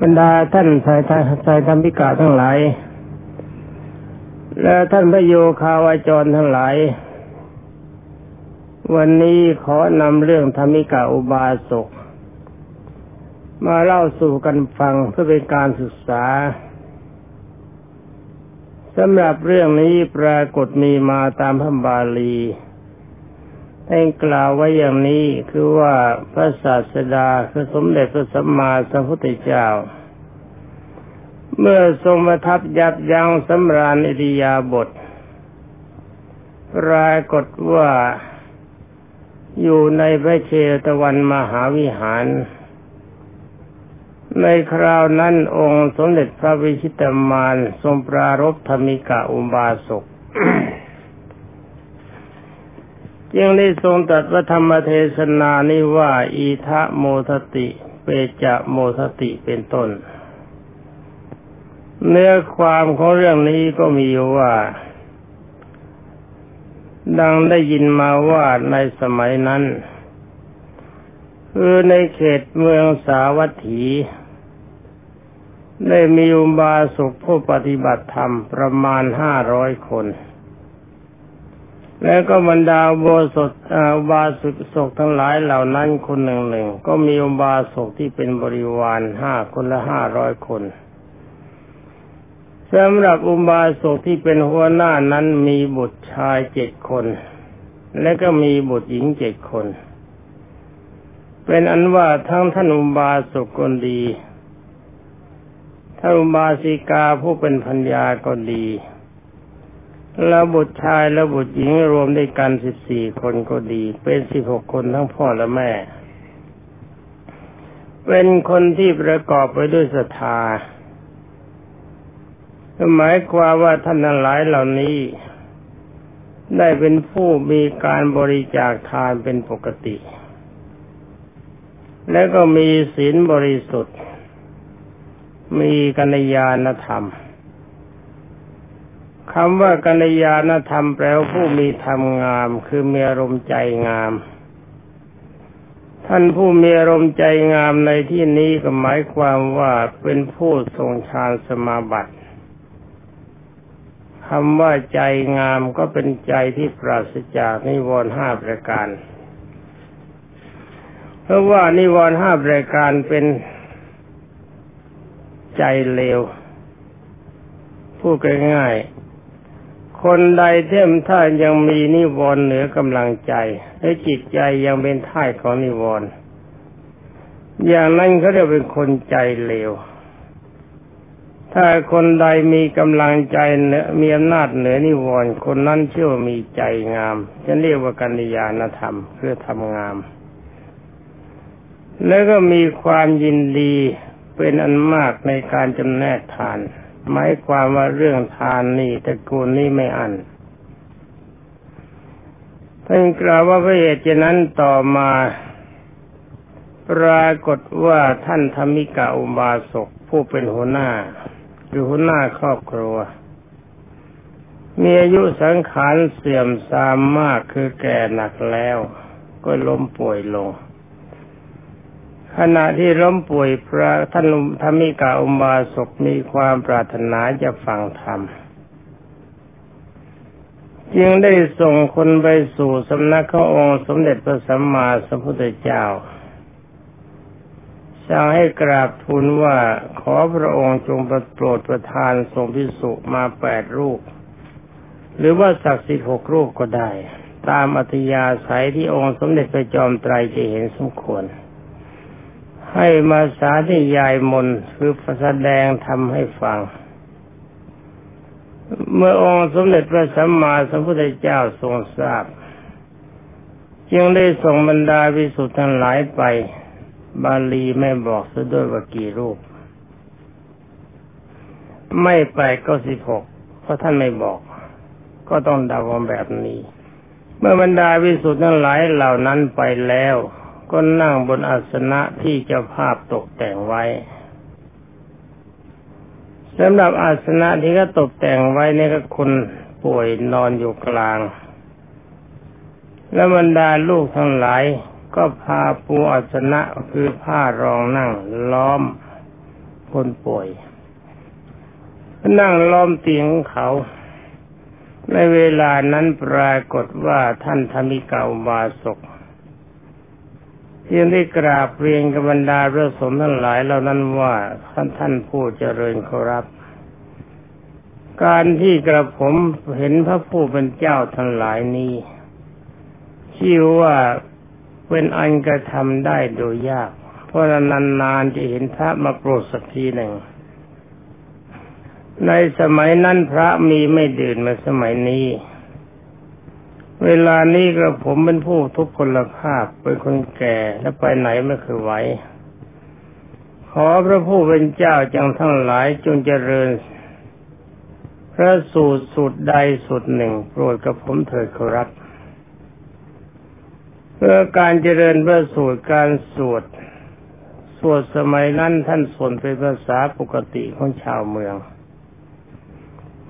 บรรดาท่านสายสายธรรมิกาทั้งหลาย และท่านพระโยคาวาจรทั้งหลาย วันนี้ขอนำเรื่องธรรมิกาอุบาสกมาเล่าสู่กันฟังเพื่อเป็นการศึกษาสำหรับเรื่องนี้ปรากฏมีมาตามพระบาลี ได้กล่าวไว้อย่างนี้คือว่าพระศาสดาคือสมเด็จพระสัมมาสัมพุทธเจ้า เมื่อทรงประทับยับยั้งสำราญอิริยาบถปรากฏว่าอยู่ในพระเชตวันมหาวิหาร ในคราวนั้นองค์สมเด็จพระวิชิตมารทรงปรารบธรรมิกาอุบาสก จึงได้ทรงตรัสพระธรรมเทศนานี้ว่า อีทะโมทติ เปจะโมทติเป็นต้น เนื้อความของเรื่องนี้ก็มีว่า ดังได้ยินมาว่าในสมัยนั้น คือในเขตเมืองสาวัตถี ได้มีอุบาสกผู้ปฏิบัติธรรมประมาณห้าร้อยคน แล้วก็บรรดาโบสถอุบาสกศกทั้งหลายเหล่านั้นคนหนึ่งหนึ่งก็มีอุบาสกที่เป็นบริวารห้าคนละห้าร้อยคนสำหรับอุบาสกที่เป็นหัวหน้านั้นมีบุตรชายเจ็ดคน และก็มีบุตรหญิงเจ็ดคน เป็นอันว่าทั้งท่านอุบาสกคนดีท่านอุบาสิกาผู้เป็นพัญญาก็ดี แล้วบุตรชายและบุตรหญิงรวมด้วยกันสิบสี่คนก็ดี เป็นสิบหกคนทั้งพ่อและแม่ เป็นคนที่ประกอบไปด้วยศรัทธาหมายความว่าท่านทั้งหลายเหล่านี้ ได้เป็นผู้มีการบริจาคทานเป็นปกติ และก็มีศีลบริสุทธิ์ มีกัญญาณธรรม คำว่ากัญญาณธรรมแปลว่าผู้มีธรรมงาม คือมีอารมณ์ใจงาม ท่านผู้มีอารมณ์ใจงามในที่นี้ก็หมายความว่าเป็นผู้ทรงฌานสมาบัติคำว่าใจงามก็เป็นใจที่ปราศจากนิวรณ์ห้าประการ เพราะว่านิวรณ์ห้าประการเป็นใจเลวพูดง่าย คนใดเท่มท่ายังมีนิวรณ์เหนือกำลังใจและจิตใจยังเป็นท่ายของนิวรณ์อย่างนั้นเขาเรียกเป็นคนใจเลว ถ้าคนใดมีกำลังใจเหนือมีอำนาจเหนือนิวรณ์คนนั้นเชื่อว่ามีใจงามจะเรียกว่ากัญญาณธรรมเพื่อทำงาม แล้วก็มีความยินดีเป็นอันมากในการจำแนกทาน หมายความว่าเรื่องทานนี่ตระกูลนี้ไม่อันท่านกล่าวว่าพระเหตุนั้นต่อมาปรากฏว่าท่านธรรมิกาอุบาสกผู้เป็นหัวหน้าคือหัวหน้าครอบครัว มีอายุสังขารเสื่อมทรามมากคือแก่หนักแล้ว ก็ล้มป่วยลง ขณะที่ล้มป่วยพระท่านธรรมิกาอุบาสกมีความปรารถนาจะฟังธรรมจึงได้ส่งคนไปสู่สำนักขององค์สมเด็จพระสัมมาสัมพุทธเจ้าสั่งให้กราบทูลว่าขอพระองค์จงโปรดประทานทรงพิสุมาแปดรูป หรือว่าศักดิ์สิทธิ์หกรูปก็ได้ ตามอัธยาศัยที่องค์สมเด็จพระจอมไตรจะเห็นสมควร ให้มาสาธยายมนคือแสดงทำให้ฟัง เมื่อองค์สมเด็จพระสัมมาสัมพุทธเจ้าทรงทราบ จึงได้ส่งบรรดาวิสุทธ์ทั้งหลายไป บาลีไม่บอกซะด้วยว่ากี่รูป ไม่ไปก็สิบหกเพราะท่านไม่บอก ก็ต้องดาวแบบนี้ เมื่อบรรดาวิสุทธ์ทั้งหลายเหล่านั้นไปแล้ว ก็นั่งบนอาสนะที่เจ้าภาพตกแต่งไว้สำหรับอาสนะที่เขาตกแต่งไว้นี่ก็คนป่วยนอนอยู่กลาง แล้วบรรดาลูกทั้งหลายก็พาปูอาสนะคือผ้ารองนั่งล้อมคนป่วย นั่งล้อมเตียงเขา ในเวลานั้นปรากฏว่าท่านธรรมิกาอุบาสก ยังได้กราบเรียนกับบรรดาพระสมทั้งหลายเหล่านั้นว่าท่านท่านผู้เจริญขอรับ การที่กระผมเห็นพระผู้เป็นเจ้าทั้งหลายนี้ชื่อว่าเป็นอันกระทำได้โดยยาก เพราะนานๆจะเห็นพระมาโปรดสักทีหนึ่ง ในสมัยนั้นพระมีไม่ดื่นมาสมัยนี้ เวลานี้กระผมเป็นผู้ทุพพลภาพเป็นคนแก่และไปไหนไม่เคยไหวขอพระผู้เป็นเจ้าจังทั้งหลายจงเจริญ พระสูตรสูตรใดสูตรหนึ่งโปรดกับผมเถิดครับ เพื่อการเจริญพระสูตรการสวด สวดสมัยนั้นท่านสวดเป็นภาษาปกติของชาวเมือง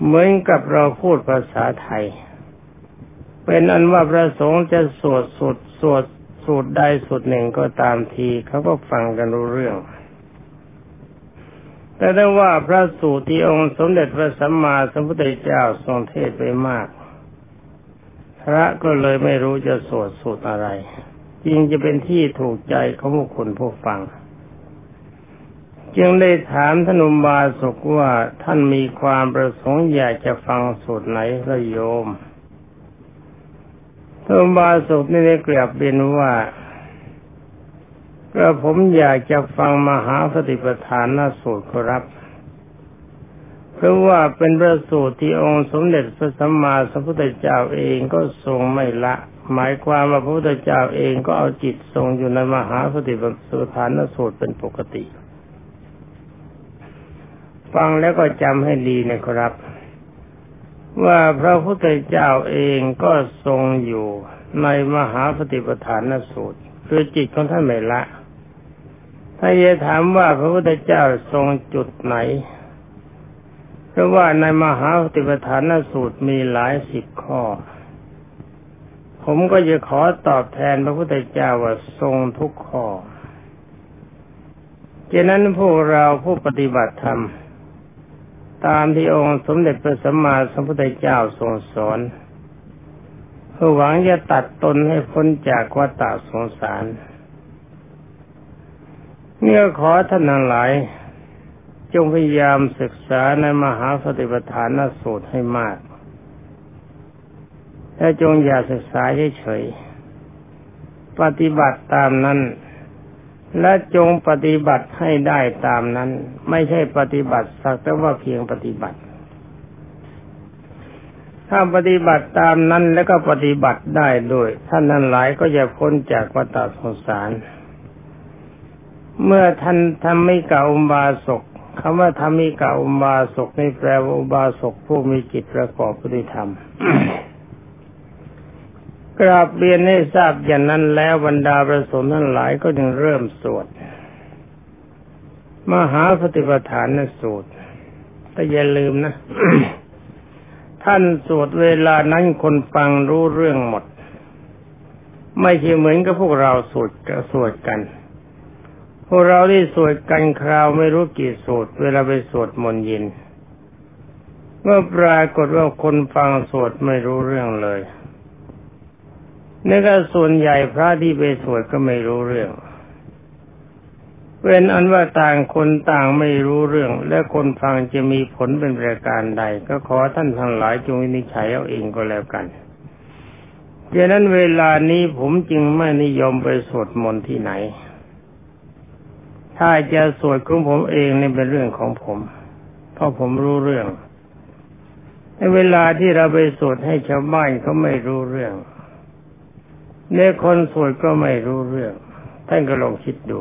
เหมือนกับเราพูดภาษาไทย เป็นอันว่าพระสงฆ์จะสวดสวดสวดสูตรใดสูตรหนึ่งก็ตามทีเขาก็ฟังกันรู้เรื่อง แต่ถ้าว่าพระสูตรที่องค์สมเด็จพระสัมมาสัมพุทธเจ้าทรงเทศไปมาก พระก็เลยไม่รู้จะสวดสูตรอะไรจึงจะเป็นที่ถูกใจของผู้คนผู้ฟัง จึงได้ถามท่านุบาสกว่าท่านมีความประสงค์อยากจะฟังสูตรไหนพระโยม ท่านบาสกนี่ได้กราบเรียนว่าก็ผมอยากจะฟังมหาสติปัฏฐานนสูตรครับ เพราะว่าเป็นพระสูตรที่องค์สมเด็จพระสัมมาสัมพุทธเจ้าเองก็ทรงไม่ละ หมายความว่าพระพุทธเจ้าเองก็เอาจิตทรงอยู่ในมหาสติปัฏฐานสูตรเป็นปกติ ฟังแล้วก็จำให้ดีนะครับ ว่าพระพุทธเจ้าเองก็ทรงอยู่ในมหาสติปัฏฐานสูตร คือจิตของท่านไม่ละ ถ้าจะถามว่าพระพุทธเจ้าทรงจุดไหน เพราะว่าในมหาปฏิปทานสูตรมีหลายสิบข้อ ผมก็จะขอตอบแทนพระพุทธเจ้าว่าทรงทุกข้อฉะนั้นพวกเราผู้ปฏิบัติธรรม ตามที่องค์สมเด็จพระสัมมาสัมพุทธเจ้าทรงสอนเพื่อหวังจะตัดตนให้พ้นจากวัฏสงสารเนี่ยขอท่านทั้งหลาย จงพยายามศึกษาในมหาสติปัฏฐานสูตรให้มากและจงอย่าศึกษาเฉยๆปฏิบัติตามนั้น และจงปฏิบัติให้ได้ตามนั้น ไม่ใช่ปฏิบัติสักแต่ว่าเพียงปฏิบัติ ถ้าปฏิบัติตามนั้นแล้วก็ปฏิบัติได้ด้วยท่านนั้นหลายก็จะพ้นจากวัฏสงสาร เมื่อท่านทำไม่เก่าอุบาสกคำว่าธรรมิกาอุบาสกนี่แปลว่าอุบาสกผู้มีจิตประกอบปฏิธรรม กราบเรียนให้ทราบอย่างนั้นแล้วบรรดาประสมทั้งหลายก็จึงเริ่มสวด มหาปฏิปทานนสูตร แต่อย่าลืมนะ ท่านสวดเวลานั้นคนฟังรู้เรื่องหมด ไม่ใช่เหมือนกับพวกเราสวดสวดกันพวกเราที่สวดกันคราวไม่รู้กี่สูตรเวลาไปสวดมนต์ยินเมื่อปรากฏว่าคนฟังสวดไม่รู้เรื่องเลย นี่ก็ส่วนใหญ่พระที่ไปสวดก็ไม่รู้เรื่องเป็นอันว่าต่างคนต่างไม่รู้เรื่อง และคนฟังจะมีผลเป็นประการใด ก็ขอท่านทั้งหลายจงวินิจฉัยเอาเองก็แล้วกันดังนั้นเวลานี้ผมจึงไม่นิยมไปสวดมนต์ที่ไหน ถ้าจะสวดของผมเองนี่เป็นเรื่องของผม เพราะผมรู้เรื่องในเวลาที่เราไปสวดให้ชาวบ้านเขาไม่รู้เรื่อง เนี่ยคนสวดก็ไม่รู้เรื่อง ท่านก็ลองคิดดู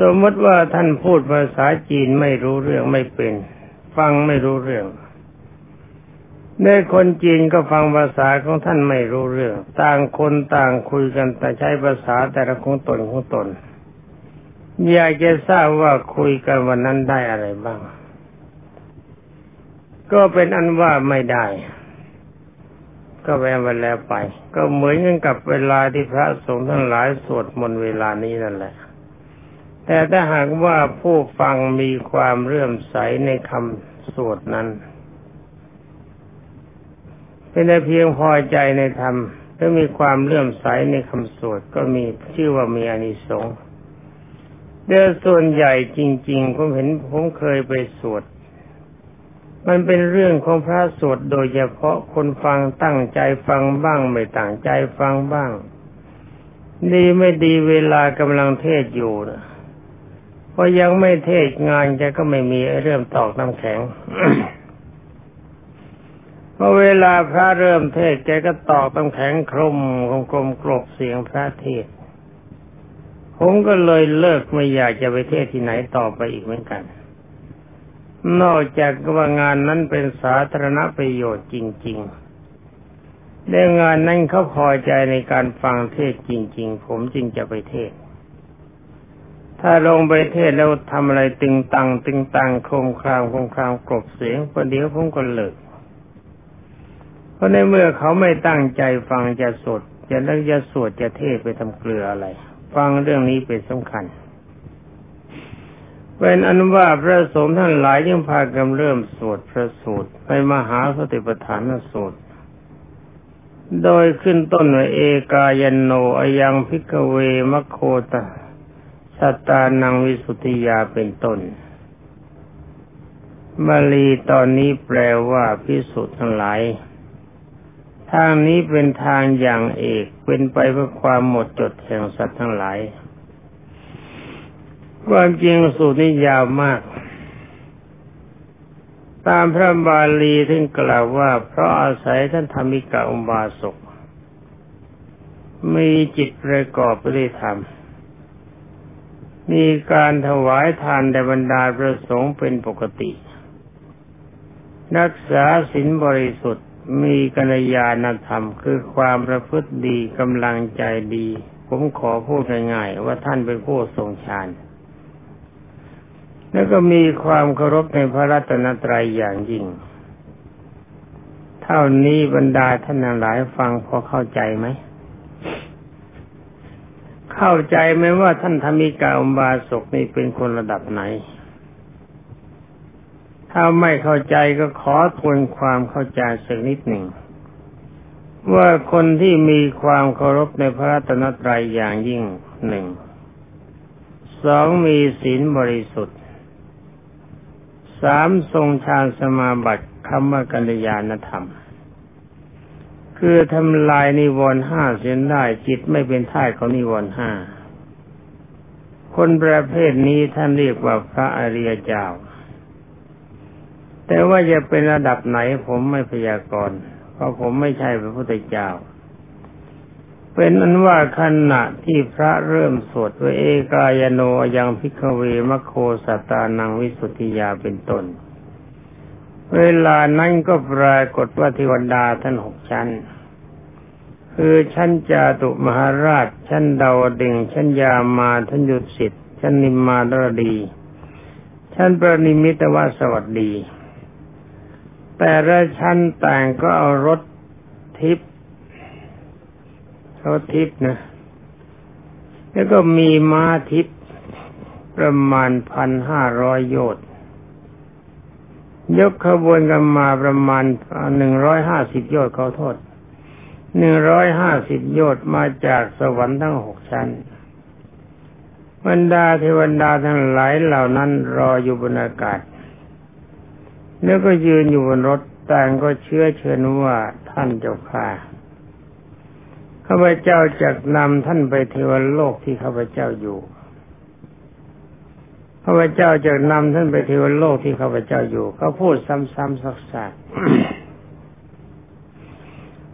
สมมติว่าท่านพูดภาษาจีนไม่รู้เรื่องไม่เป็น ฟังไม่รู้เรื่องเนี่ยคนจีนก็ฟังภาษาของท่านไม่รู้เรื่อง ต่างคนต่างคุยกันแต่ใช้ภาษาแต่ละของตนของตน อยากจะทราบว่าคุยกันวันนั้นได้อะไรบ้าง ก็เป็นอันว่าไม่ได้ ก็แววันแล้วไป ก็เหมือนกันกับเวลาที่พระสงฆ์ทั้งหลายสวดมนต์เวลานี้นั่นแหละ แต่ถ้าหากว่าผู้ฟังมีความเรื่อมใสในคำสวดนั้น เป็นแต่เพียงพอใจในธรรมและมีความเลื่อมใสในคำสวดก็มีชื่อว่ามีอานิสงส์เดือส่วนใหญ่จริง ๆ ผมเห็นผมเคยไปสวด มันเป็นเรื่องของพระสวดโดยเฉพาะคนฟังตั้งใจฟังบ้างไม่ตั้งใจฟังบ้าง ดีไม่ดีเวลากำลังเทศอยู่นะพอยังไม่เทศงานแกก็ไม่มีเรื่องตอกน้ำแข็งพอเวลาพระเริ่มเทศแกก็ตอกน้ำแข็งคลุมคงกลมกรบเสียงพระเทศผมก็เลยเลิกไม่อยากจะไปเทศที่ไหนต่อไปอีกเหมือนกัน นอกจากว่างานนั้นเป็นสาธารณประโยชน์จริง ๆ ได้งานนั้นเขาพอใจในการฟังเทศจริง ๆ ผมจึงจะไปเทศ ถ้าลงไปเทศแล้วทำอะไรตึงตัง ตึงตังโครมครามโครมครามกรบเสียงประเดี๋ยวผมก็เลิกเพราะในเมื่อเขาไม่ตั้งใจฟังจะสดจะแล้วจะสวดจะเทศไปทำเกลืออะไร ฟังเรื่องนี้เป็นสำคัญ เป็นอนุว่าพระสงฆ์ท่านหลายยังพากันเริ่มสวดพระสูตรไปมหาสติปัฏฐานสูตร โดยขึ้นต้นว่าเอกายโนอยังพิกเวมโคตสัตตานังวิสุทธิยาเป็นต้นบาลีตอนนี้แปลว่าพิสุทธ์ทั้งหลาย ทางนี้เป็นทางอย่างเอกเป็นไปเพื่อความหมดจดแห่งสัตว์ทั้งหลาย ความจริงสูตรนี้ยาวมาก ตามพระบาลีท่านกล่าวว่า เพราะอาศัยท่านธรรมิกาอุบาสกมีจิตประกอบไปด้วยธรรม มีการถวายทานแด่บรรดาประสงค์เป็นปกติ รักษาศีลบริสุทธิ์มีกัญญาณธรรมคือความประพฤติดีกำลังใจดี ผมขอพูดง่ายๆว่าท่านเป็นผู้ทรงฌาน แล้วก็มีความเคารพในพระรัตนตรัยอย่างยิ่ง เท่านี้บรรดาท่านหลายฟังพอเข้าใจไหม เข้าใจไหมว่าท่านธรรมิกาอุบาสกนี่เป็นคนระดับไหน ถ้าไม่เข้าใจก็ขอทวนความเข้าใจสักนิดหนึ่งว่าคนที่มีความเคารพในพระรัตนตรัยอย่างยิ่งหนึ่งสองมีศีลบริสุทธิ์ สามทรงฌานสมาบัติคำว่ากัญญาณธรรม คือทำลายนิวรณ์ห้าเสียได้จิตไม่เป็นท่ายของนิวรณ์ห้าคนประเภทนี้ท่านเรียกว่าพระอริยเจ้า แต่ว่าจะเป็นระดับไหนผมไม่พยากรณ์เพราะผมไม่ใช่พระพุทธเจ้า เป็นอันว่าขณะที่พระเริ่มสวดว่าเอกายโนยังพิกเวมโคสตานังวิสุทธิยาเป็นต้น เวลานั้นก็ปรากฏว่าเทวดาท่านหกชั้น คือชั้นจาตุมหาราช ชั้นดาวดึงชั้นยามาท่านยุดสิทธิ์ชั้นนิมมาดรดี ชั้นประนิมิตวสวัสดี แต่ละชั้นแต่งก็เอารถทิพย์ รถทิพย์นะ แล้วก็มีม้าทิพย์ประมาณพันห้าร้อยโยชนยกขบวนกันมาประมาณหนึ่งร้อยห้าสิบโยชน์เขาโทษหนึ่งร้อยห้าสิบโยชน์มาจากสวรรค์ทั้งหกชั้นบรรดาเทวดาทั้งหลายเหล่านั้นรออยู่บนอากาศ แล้วก็ยืนอยู่บนรถต่างก็เชื่อเชิญว่าท่านเจ้าค่ะ ข้าพเจ้าจะนำท่านไปเทวโลกที่ข้าพเจ้าอยู่ข้าพเจ้าจะนำท่านไปเทวโลกที่ข้าพเจ้าอยู่เขาพูดซ้ำๆซักๆ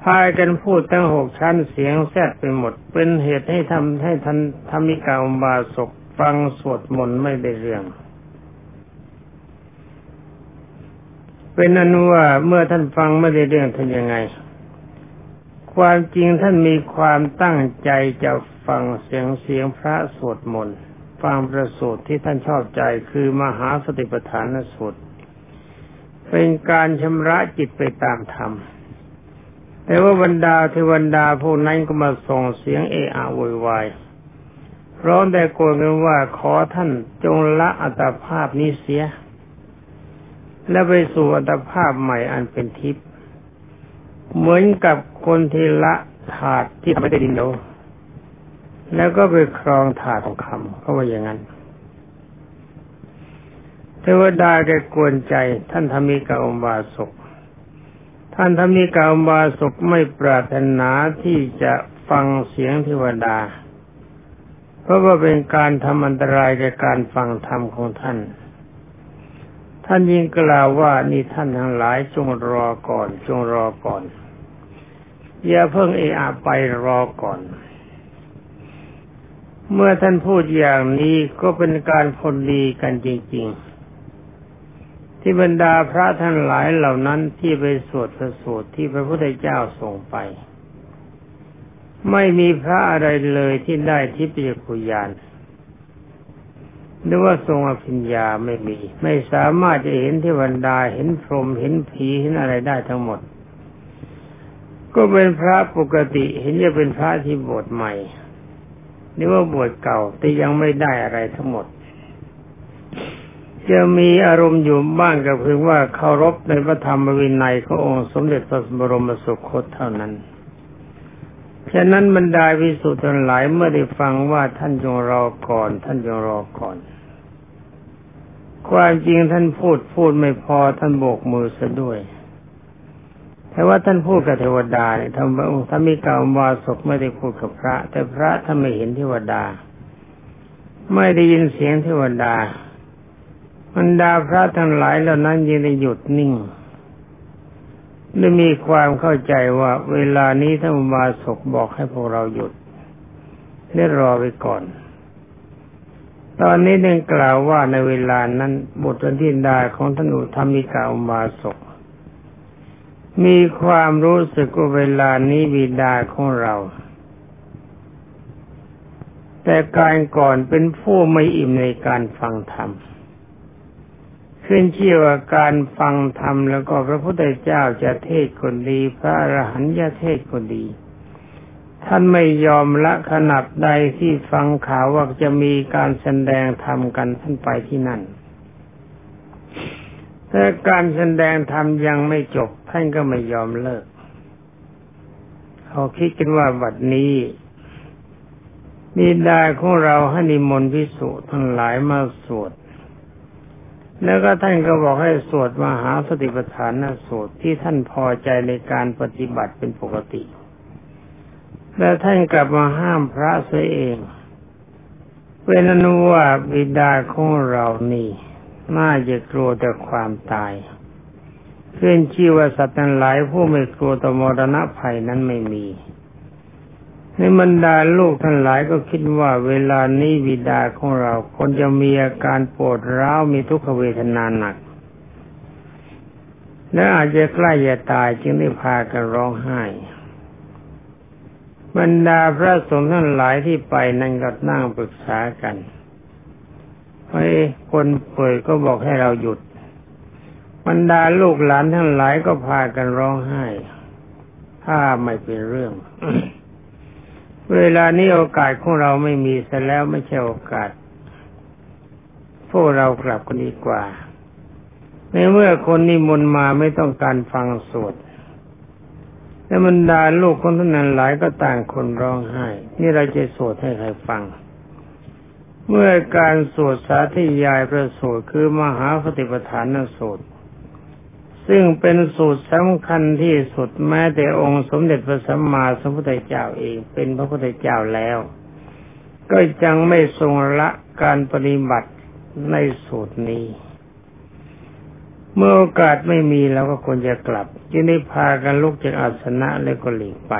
พายกันพูดทั้งหกชั้นเสียงแซดไปหมด เป็นเหตุให้ทำให้ท่านธรรมิกาบาศกฟังสวดมนต์ไม่ได้เรื่องเป็นอนุว่าเมื่อท่านฟังไม่ได้เรื่องท่านยังไง ความจริงท่านมีความตั้งใจจะฟังเสียงเสียงพระสวดมนต์ฟังประสูตรที่ท่านชอบใจคือมหาสติปัฏฐานสูตร เป็นการชำระจิตไปตามธรรม แต่ว่าบรรดาเทวันดาผู้นั้นก็มาส่งเสียงเอะอะโวยวายร้องแต่โกนกันว่าขอท่านจงละอัตภาพนี้เสีย และไปสู่อัตภาพใหม่อันเป็นทิพย์ เหมือนกับคนที่ละถาดที่ไม่ได้ดินโดแล้วก็ไปครองถาดของคำเขาว่าอย่างนั้นเทวดาแกกวนใจ ท่านธรรมิกาอมบาศกท่านธรรมิกาอมบาศกไม่ปรารถนาที่จะฟังเสียงเทวดา เพราะว่าเป็นการทำอันตรายแก่การฟังธรรมของท่าน ท่านยิ่งกล่าวว่านี่ท่านทั้งหลายจงรอก่อน จงรอก่อน อย่าเพิ่งเอะอะไปรอก่อน เมื่อท่านพูดอย่างนี้ก็เป็นการพลดีกันจริง ๆ ที่บรรดาพระท่านหลายเหล่านั้นที่ไปสวดพระสูตรที่พระพุทธเจ้าส่งไป ไม่มีพระอะไรเลยที่ได้ทิพยคุยานหรือว่าทรงอภิญญาไม่มี ไม่สามารถจะเห็นเทวดาเห็นพรหมเห็นผีเห็นอะไรได้ทั้งหมด ก็เป็นพระปกติเห็นจะเป็นพระที่บวชใหม่นี่ว่าบวชเก่าแต่ยังไม่ได้อะไรทั้งหมด จะมีอารมณ์อยู่บ้างก็เพียงว่าเคารพในพระธรรมวินัยขององค์สมเด็จพระบรมสุคตเท่านั้นฉะนั้นบรรดาวิสุทธิ์ทั้งหลายเมื่อได้ฟังว่าท่านจงรอก่อน ท่านจงรอก่อน ความจริงท่านพูดพูดไม่พอท่านโบกมือซะด้วย แต่ว่าท่านพูดกับเทวดาเนี่ยทำองค์ท่ามีกาววาศกไม่ได้พูดกับพระ แต่พระท่านไม่เห็นเทวดา ไม่ได้ยินเสียงเทวดาบรรดาพระทั้งหลายเหล่านั้นยังได้หยุดนิ่งได้มีความเข้าใจว่าเวลานี้ท่านวาศกบอกให้พวกเราหยุดได้รอไว้ก่อน ตอนนี้เด่งกล่าวว่าในเวลานั้นบทที่ดาของท่านอุธรรมิกาอุมาศก มีความรู้สึกว่าเวลานี้บิดาของเรา แต่การก่อนเป็นผู้ไม่อิ่มในการฟังธรรมขึ้นชื่อว่าการฟังธรรมแล้วก็พระพุทธเจ้าจะเทศคนดี พระอรหันต์จะเทศคนดี ท่านไม่ยอมละขนาดใดที่ฟังข่าวว่าจะมีการแสดงธรรมกันท่านไปที่นั่นแต่การแสดงธรรมยังไม่จบ ท่านก็ไม่ยอมเลิกเขาคิดกันว่าบัดนี้มีดาของเราให้นิมนต์พิสุทั้งหลายมาสวด แล้วก็ท่านก็บอกให้สวดมหาสติปัฏฐานนสวดที่ท่านพอใจในการปฏิบัติเป็นปกติ และท่านกลับมาห้ามพระเสียเองเป็นอนุว่าบิดาของเรานี่น่าจะกลัวแต่ความตาย ขึ้นชื่อว่าสัตว์ทั้งหลายผู้ไม่กลัวต่อมรณะภัยนั้นไม่มีในบรรดาลูกทั้งหลายก็คิดว่าเวลานี้บิดาของเราคนจะมีอาการปวดร้าวมีทุกขเวทนาหนัก และอาจจะใกล้จะตายจึงได้พากันร้องไห้ บรรดาพระสงฆ์ทั้งหลายที่ไปนั่นก็นั่งปรึกษากันไอ้คนป่วยก็บอกให้เราหยุด บรรดาลูกหลานทั้งหลายก็พากันร้องไห้ ถ้าไม่เป็นเรื่อง เวลานี้โอกาสของเราไม่มีซะแล้วไม่ใช่โอกาส พวกเรากลับกันดีกว่า ในเมื่อคนนิมนต์มาไม่ต้องการฟังสวดและบรรดาลูกคนท่านนั้นหลายก็ต่างคนร้องไห้ นี่เราจะสวดให้ใครฟัง เมื่อการสวดสาธยายพระสูตรคือมหาปฏิปทานนสูตร ซึ่งเป็นสูตรสำคัญที่สุดแม้แต่องค์สมเด็จพระสัมมาสัมพุทธเจ้าเองเป็นพระพุทธเจ้าแล้ว ก็ยังไม่ทรงละการปฏิบัติในสูตรนี้ เมื่อโอกาสไม่มีแล้วก็ควรจะกลับจึงได้พากันลุกจากอาสนะและก็หลีกไป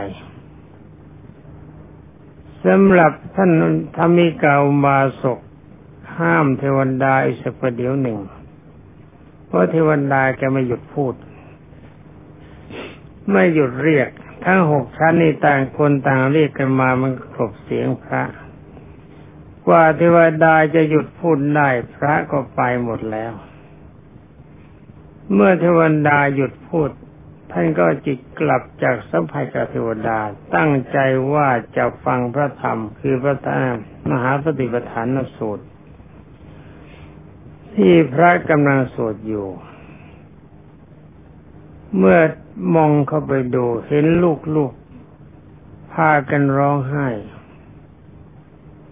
สำหรับท่านธรรมิกาอุบาสกห้ามเทวดาอีกสักประเดี๋ยวหนึ่ง ราะเทวดาแกไม่หยุดพูด ไม่หยุดเรียก ทั้งหกชั้นนี่ต่างคนต่างเรียกกันมามันครบเสียงพระ กว่าเทวดาจะหยุดพูดได้พระก็ไปหมดแล้ว เมื่อเทวดาหยุดพูด ท่านก็จิตกลับจากสัมภัยกับเทวดา ตั้งใจว่าจะฟังพระธรรมคือพระธรรมมหาปฏิปทานสูตร ที่พระกำลังสวดอยู่ เมื่อมองเข้าไปดูเห็นลูกๆพากันร้องไห้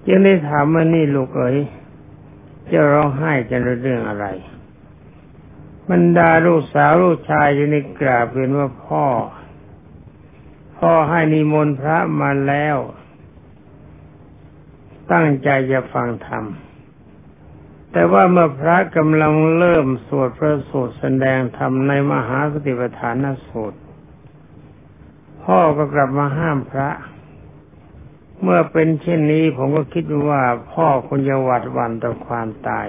จึงได้ถามว่านี่ลูกเอ๋ยจะร้องไห้กันเรื่องอะไรบรรดาลูกสาวลูกชายอยู่กราบเรียนว่าพ่อ พ่อให้นิมนต์พระมาแล้ว ตั้งใจจะฟังธรรม แต่ว่าเมื่อพระกำลังเริ่มสวดพระสูตรแสดงธรรมในมหาสติปัฏฐานสูตร พ่อก็กลับมาห้ามพระ เมื่อเป็นเช่นนี้ผมก็คิดว่าพ่อคงจะหวัดหวั่นต่อความตาย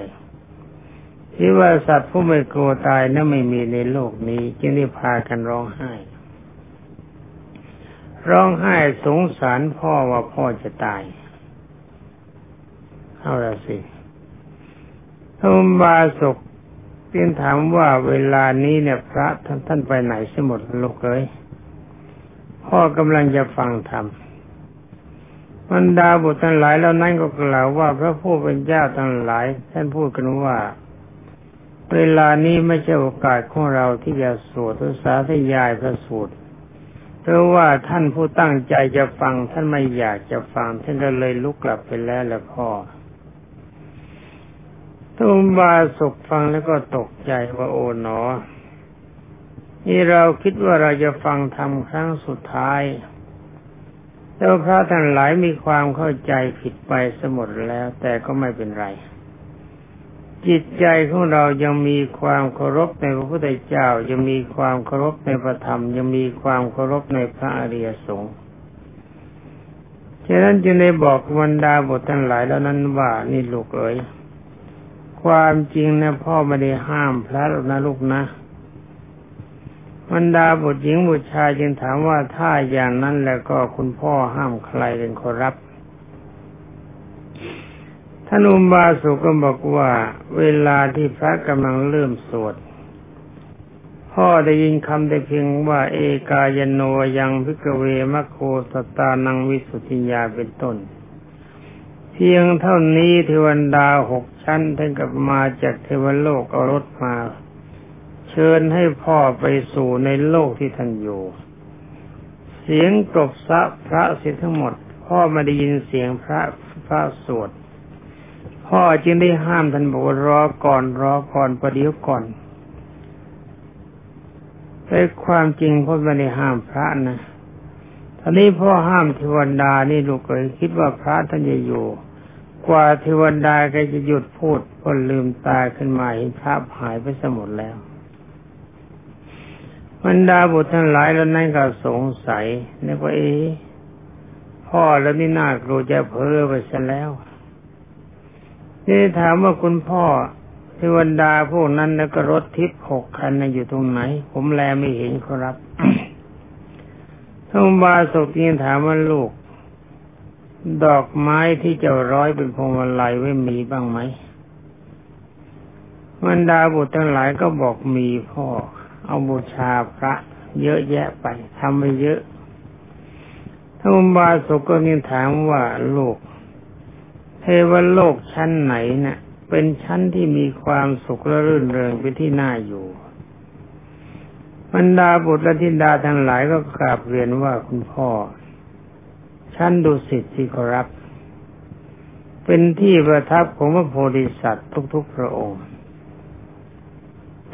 ที่ว่าสัตว์ผู้ไม่กลัวตายนั้นไม่มีในโลกนี้ จึงได้พากันร้องไห้ ร้องไห้สงสารพ่อว่าพ่อจะตาย เอาละสิ ท่านบาศกเตียนถามว่าเวลานี้เนี่ยพระท่านท่านไปไหนสมดลูกเอ้ยพ่อกำลังจะฟังธรรมบรรดาบุตรทั้งหลายแล้วนั้นก็กล่าวว่าพระผู้เป็นเจ้าทั้งหลาย ท่านพูดกันว่า เวลานี้ไม่ใช่โอกาสของเราที่จะสวดสาธยายพระสูตรเพราะว่าท่านผู้ตั้งใจจะฟังท่านไม่อยากจะฟังท่านก็เลยลุกกลับไปแล้วล้วพ่อ ทุมบาสุกฟังแล้วก็ตกใจว่าโอ๋หนอ นี่เราคิดว่าเราจะฟังทำครั้งสุดท้าย แต่พระท่านหลายมีความเข้าใจผิดไปสมดแล้ว แต่ก็ไม่เป็นไร จิตใจของเรายังมีความเคารพในพระพุทธเจ้า ยังมีความเคารพในพระธรรม ยังมีความเคารพในพระอริยสงฆ์ฉะนั้นจึงได้บอกบรรดาบททั้งหลายแล้วนั้นว่านี่ลูกเอ๋ย ความจริงนะพ่อไม่ได้ห้ามพระหรอกนะลูกนะบรรดาบุตรหญิงบุตรชายจึงถามว่าถ้าอย่างนั้นแล้วก็คุณพ่อห้ามใครเป็นขอรับท่านอุบาสกก็บอกว่า เวลาที่พระกำลังเริ่มสวด พ่อได้ยินคำได้เพียงว่า เอกายโนยังพิกเวมะโคสตานังวิสุทธิยาเป็นต้น เพียงเท่านี้เทวันดาหกชั้นท่านกับมาจากเทวโลกเอารถมา เชิญให้พ่อไปสู่ในโลกที่ท่านอยู่ เสียงกรบซะพระเสียทั้งหมด พ่อมาได้ยินเสียงพระพระสวดพ่อจึงได้ห้ามท่านบอกรอก่อนรอก่อนประเดี๋ยวก่อนแต่ความจริงพ่อไม่ได้ห้ามพระนะท่านี้พ่อห้ามเทวดานี่ลูกเอ๋ยคิดว่าพระท่านจะอยู่ กว่าเทวดาก็จะหยุดพูดก็ลืมตาขึ้นมาเห็นพระหายไปสมดแล้วบรรดาบุตรทั้งหลายแล้วนั่นก็สงสัยนึกว่าเอ๊พ่อแล้วนี่น่ากลัวจะเพ้อไปซะแล้วนี่ถามว่าคุณพ่อเทวดาพวกนั้นแล้วก็รถทิพย์หกคันอยู่ตรงไหน ผมแลไม่เห็นครับท่านบาสุกีถามว่าลูก ดอกไม้ที่จะร้อยเป็นพวงมาลัยไว้มีบ้างไหมบรรดาบุตรทั้งหลายก็บอกมีพ่อ เอาบูชาพระ เยอะแยะไปทำไปเยอะท่านบาสุก็ยิ่งถามว่าโลกเทวโลกชั้นไหนเนะ่ะ เป็นชั้นที่มีความสุขและรื่นเริงเป็นที่น่าอยู่บรรดาบุตรและธิดาทั้งหลายก็กราบเรียนว่าคุณพ่อ ชั้นดุสิตที่ขอรับ เป็นที่ประทับของพระโพธิสัตว์ทุกๆพระองค์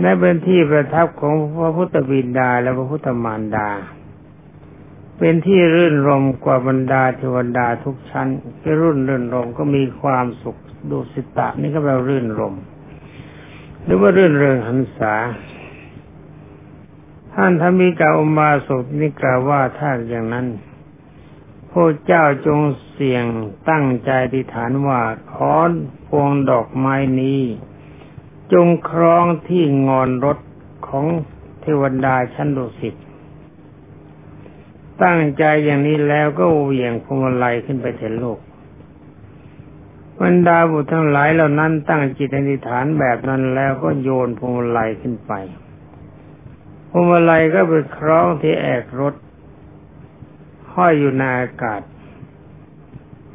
และเป็นที่ประทับของพระพุทธบิดาและพระพุทธมารดา เป็นที่รื่นรมกว่าบรรดาเทวดาทุกชั้นที่รุ่นรื่นรมก็มีความสุขดูสิตะนี่ก็แปลรื่นรมหรือว่ารื่นเริงหันษาท่านธรรมิกาอุมาสุนี่กล่าวว่าถ้าอย่างนั้น พระเจ้าจงเสี่ยงตั้งใจที่ฐานว่าขอนพวงดอกไม้นี้ จงครองที่งอนรถของเทวดาชั้นดุสิตตั้งใจอย่างนี้แล้วก็เหวี่ยงพวงมาลัยขึ้นไปเถิดโลกบรรดาบุตรทั้งหลายเหล่านั้นตั้งจิตอธิษฐานแบบนั้นแล้วก็โยนพวงมาลัยขึ้นไปพวงมาลัยก็เป็นคล้องที่แอกรถ ห้อยอยู่ในอากาศ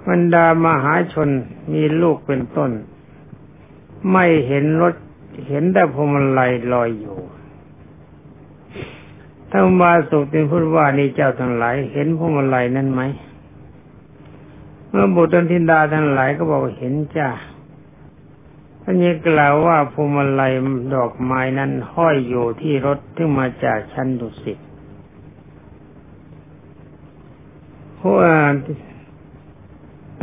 บรรดามหาชนมีลูกเป็นต้น ไม่เห็นรถเห็นแต่พวงมาลัยลอยอยู่ถ้ามาสุกเป็นพูดว่านี่เจ้าทั้งหลายเห็นพวงมาลัยนั้นไหมเมื่อบุตรธินดาทั้งหลายก็บอกเห็นจ้าท่านยังกล่าวว่าพวงมาลัยดอกไม้นั้นห้อยอยู่ที่รถที่มาจากชั้นดุสิต เพราะ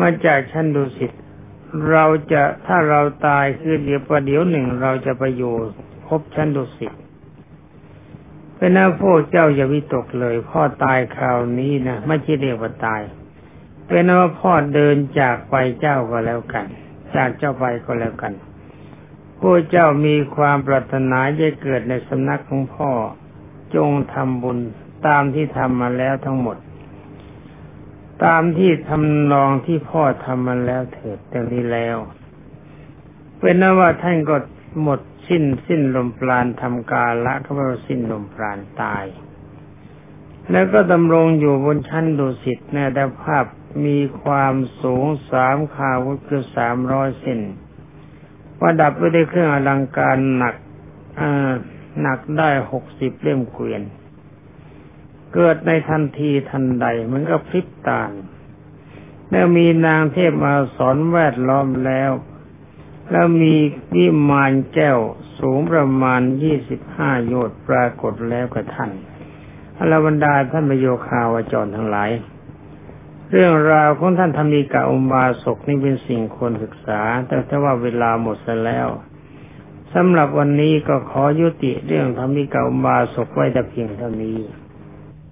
มาจากชั้นดุสิตเราจะถ้าเราตายคือเดี๋ยวประเดี๋ยวหนึ่งเราจะไปอยู่พบชั้นดุสิตเป็นหน้าพวกเจ้าอย่าวิตกเลย พ่อตายคราวนี้นะไม่ใช่เรียกว่าตาย เป็นว่าพ่อเดินจากไปเจ้าก็แล้วกัน จากเจ้าไปก็แล้วกันพวกเจ้ามีความปรารถนาจะเกิดในสำนักของพ่อจงทำบุญตามที่ทำมาแล้วทั้งหมด ตามที่ทำนองที่พ่อทำมาแล้วเถิดแต่นี้แล้ว เป็นนว่าท่านก็หมดสิ้นสิ้นลมปราณทำกาละก็ว่าสิ้นลมปราณตาย แล้วก็ดำรงอยู่บนชั้นดุสิตในดภาพมีความสูงสามคาวุธคือสามร้อยเซนประดับไปด้วยเครื่องอลังการหนักหนักได้หกสิบเล่มเกวียน เกิดในทันทีทันใดเหมือนกับพริบตาแล้วมีนางเทพมาสอนแวดล้อมแล้ว แล้วมีวิมานแก้วสูงประมาณยี่สิบห้าโยชน์ปรากฏแล้วกับท่านอรบรรดาท่านประโยคาวจรทั้งหลาย เรื่องราวของท่านธรรมิกาอุบาสกนี่เป็นสิ่งควรศึกษา แต่ถ้าว่าเวลาหมดซะแล้วสำหรับวันนี้ก็ขอยุติเรื่องธรรมิกาอุบาสกไว้แต่เพียงเท่านี้